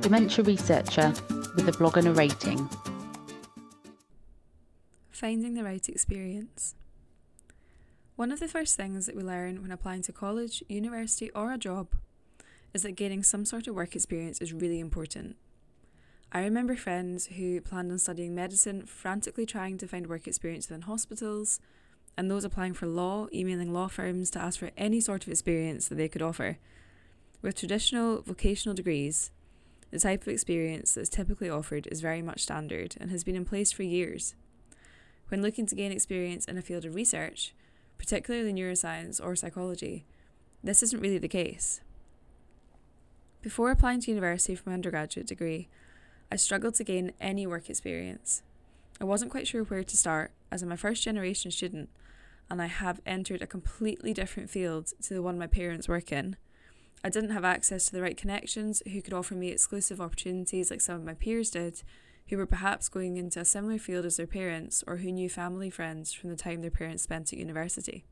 dementia researcher with a blog and a rating. Finding the right experience. One of the first things that we learn when applying to college, university, or a job is that gaining some sort of work experience is really important. I remember friends who planned on studying medicine frantically trying to find work experience within hospitals, and those applying for law emailing law firms to ask for any sort of experience that they could offer. With traditional vocational degrees, the type of experience that is typically offered is very much standard and has been in place for years. When looking to gain experience in a field of research, particularly neuroscience or psychology, this isn't really the case. Before applying to university for my undergraduate degree, I struggled to gain any work experience. I wasn't quite sure where to start, as I'm a first generation student and I have entered a completely different field to the one my parents work in. I didn't have access to the right connections who could offer me exclusive opportunities like some of my peers did, who were perhaps going into a similar field as their parents or who knew family friends from the time their parents spent at university.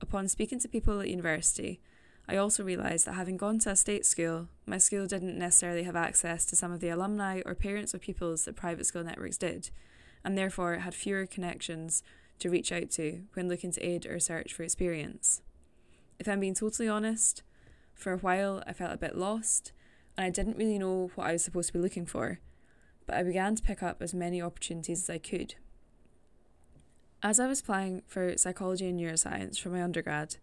Upon speaking to people at university, I also realised that having gone to a state school, my school didn't necessarily have access to some of the alumni or parents or pupils that private school networks did, and therefore had fewer connections to reach out to when looking to aid or search for experience. If I'm being totally honest, for a while, I felt a bit lost, and I didn't really know what I was supposed to be looking for, but I began to pick up as many opportunities as I could. As I was applying for psychology and neuroscience for my undergrad,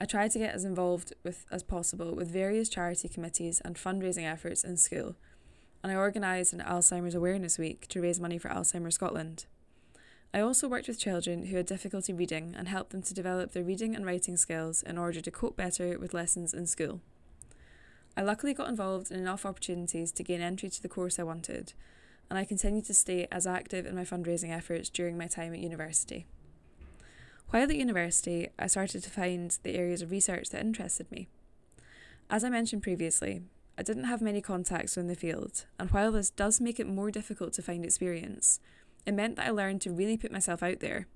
I tried to get as involved with as possible with various charity committees and fundraising efforts in school, and I organised an Alzheimer's Awareness Week to raise money for Alzheimer's Scotland. I also worked with children who had difficulty reading and helped them to develop their reading and writing skills in order to cope better with lessons in school. I luckily got involved in enough opportunities to gain entry to the course I wanted, and I continued to stay as active in my fundraising efforts during my time at university. While at university, I started to find the areas of research that interested me. As I mentioned previously, I didn't have many contacts in the field, and while this does make it more difficult to find experience, it meant that I learned to really put myself out there.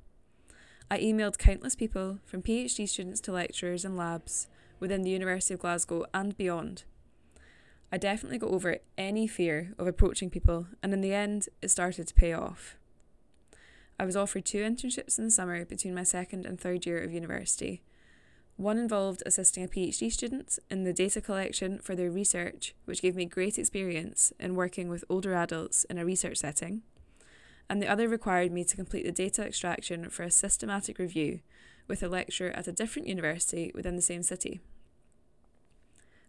I emailed countless people, from PhD students to lecturers and labs, within the University of Glasgow and beyond. I definitely got over any fear of approaching people, and in the end, it started to pay off. I was offered two internships in the summer between my second and third year of university. One involved assisting a PhD student in the data collection for their research, which gave me great experience in working with older adults in a research setting and the other required me to complete the data extraction for a systematic review with a lecturer at a different university within the same city.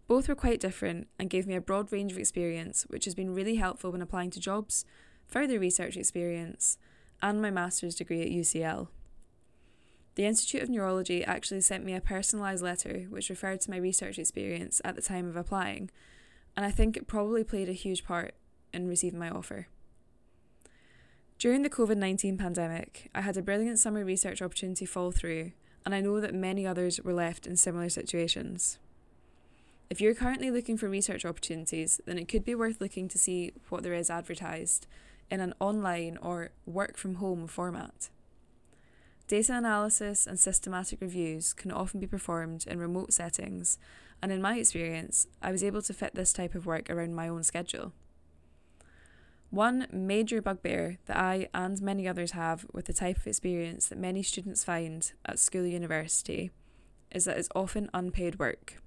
Both were quite different and gave me a broad range of experience, which has been really helpful when applying to jobs, further research experience, and my master's degree at UCL. The Institute of Neurology actually sent me a personalised letter which referred to my research experience at the time of applying, and I think it probably played a huge part in receiving my offer. During the COVID 19 pandemic, I had a brilliant summer research opportunity fall through, and I know that many others were left in similar situations. If you're currently looking for research opportunities, then it could be worth looking to see what there is advertised in an online or work from home format. Data analysis and systematic reviews can often be performed in remote settings, and in my experience, I was able to fit this type of work around my own schedule. One major bugbear that I and many others have with the type of experience that many students find at school or university is that it's often unpaid work.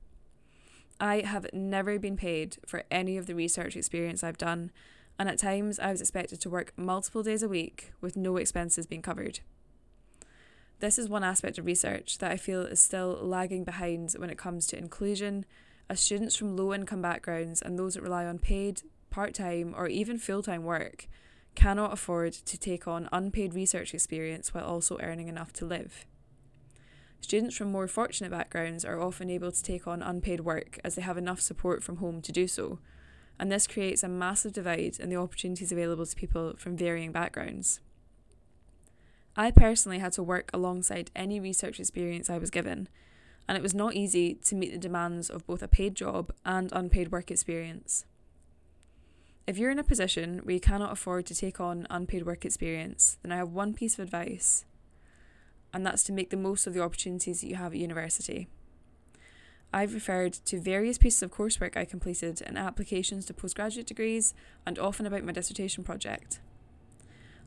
I have never been paid for any of the research experience I've done, and at times I was expected to work multiple days a week with no expenses being covered. This is one aspect of research that I feel is still lagging behind when it comes to inclusion, as students from low income backgrounds and those that rely on paid part time, or even full time work cannot afford to take on unpaid research experience while also earning enough to live. Students from more fortunate backgrounds are often able to take on unpaid work as they have enough support from home to do so, and this creates a massive divide in the opportunities available to people from varying backgrounds. I personally had to work alongside any research experience I was given, and it was not easy to meet the demands of both a paid job and unpaid work experience. If you're in a position where you cannot afford to take on unpaid work experience, then I have one piece of advice, and that's to make the most of the opportunities that you have at university. I've referred to various pieces of coursework I completed and applications to postgraduate degrees, and often about my dissertation project.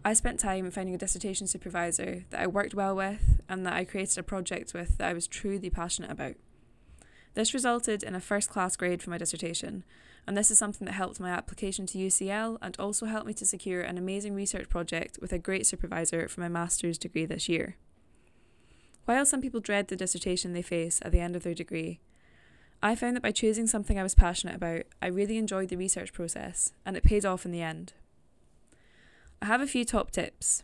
I spent time finding a dissertation supervisor that I worked well with and that I created a project with that I was truly passionate about. This resulted in a first class grade for my dissertation, and this is something that helped my application to UCL and also helped me to secure an amazing research project with a great supervisor for my master's degree this year. While some people dread the dissertation they face at the end of their degree, I found that by choosing something I was passionate about, I really enjoyed the research process, and it paid off in the end. I have a few top tips.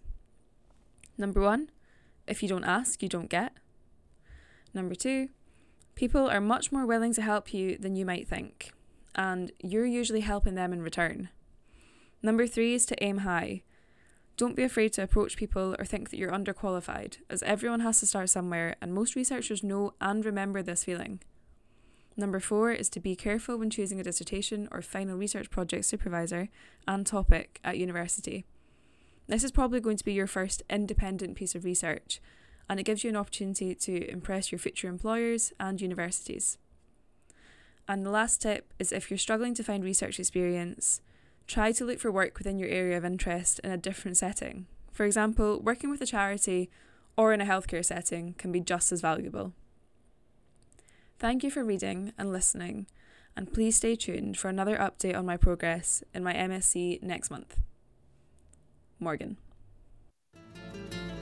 Number one, if you don't ask, you don't get. Number two, people are much more willing to help you than you might think, and you're usually helping them in return. Number three is to aim high. Don't be afraid to approach people or think that you're underqualified, as everyone has to start somewhere, and most researchers know and remember this feeling. Number four is to be careful when choosing a dissertation or final research project supervisor and topic at university. This is probably going to be your first independent piece of research, and it gives you an opportunity to impress your future employers and universities. And the last tip is if you're struggling to find research experience, Try to look for work within your area of interest in a different setting. For example, working with a charity or in a healthcare setting can be just as valuable. Thank you for reading and listening, and please stay tuned for another update on my progress in my MSc next month. Morgan.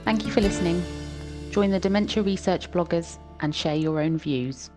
Thank you for listening. Join the Dementia Research bloggers and share your own views.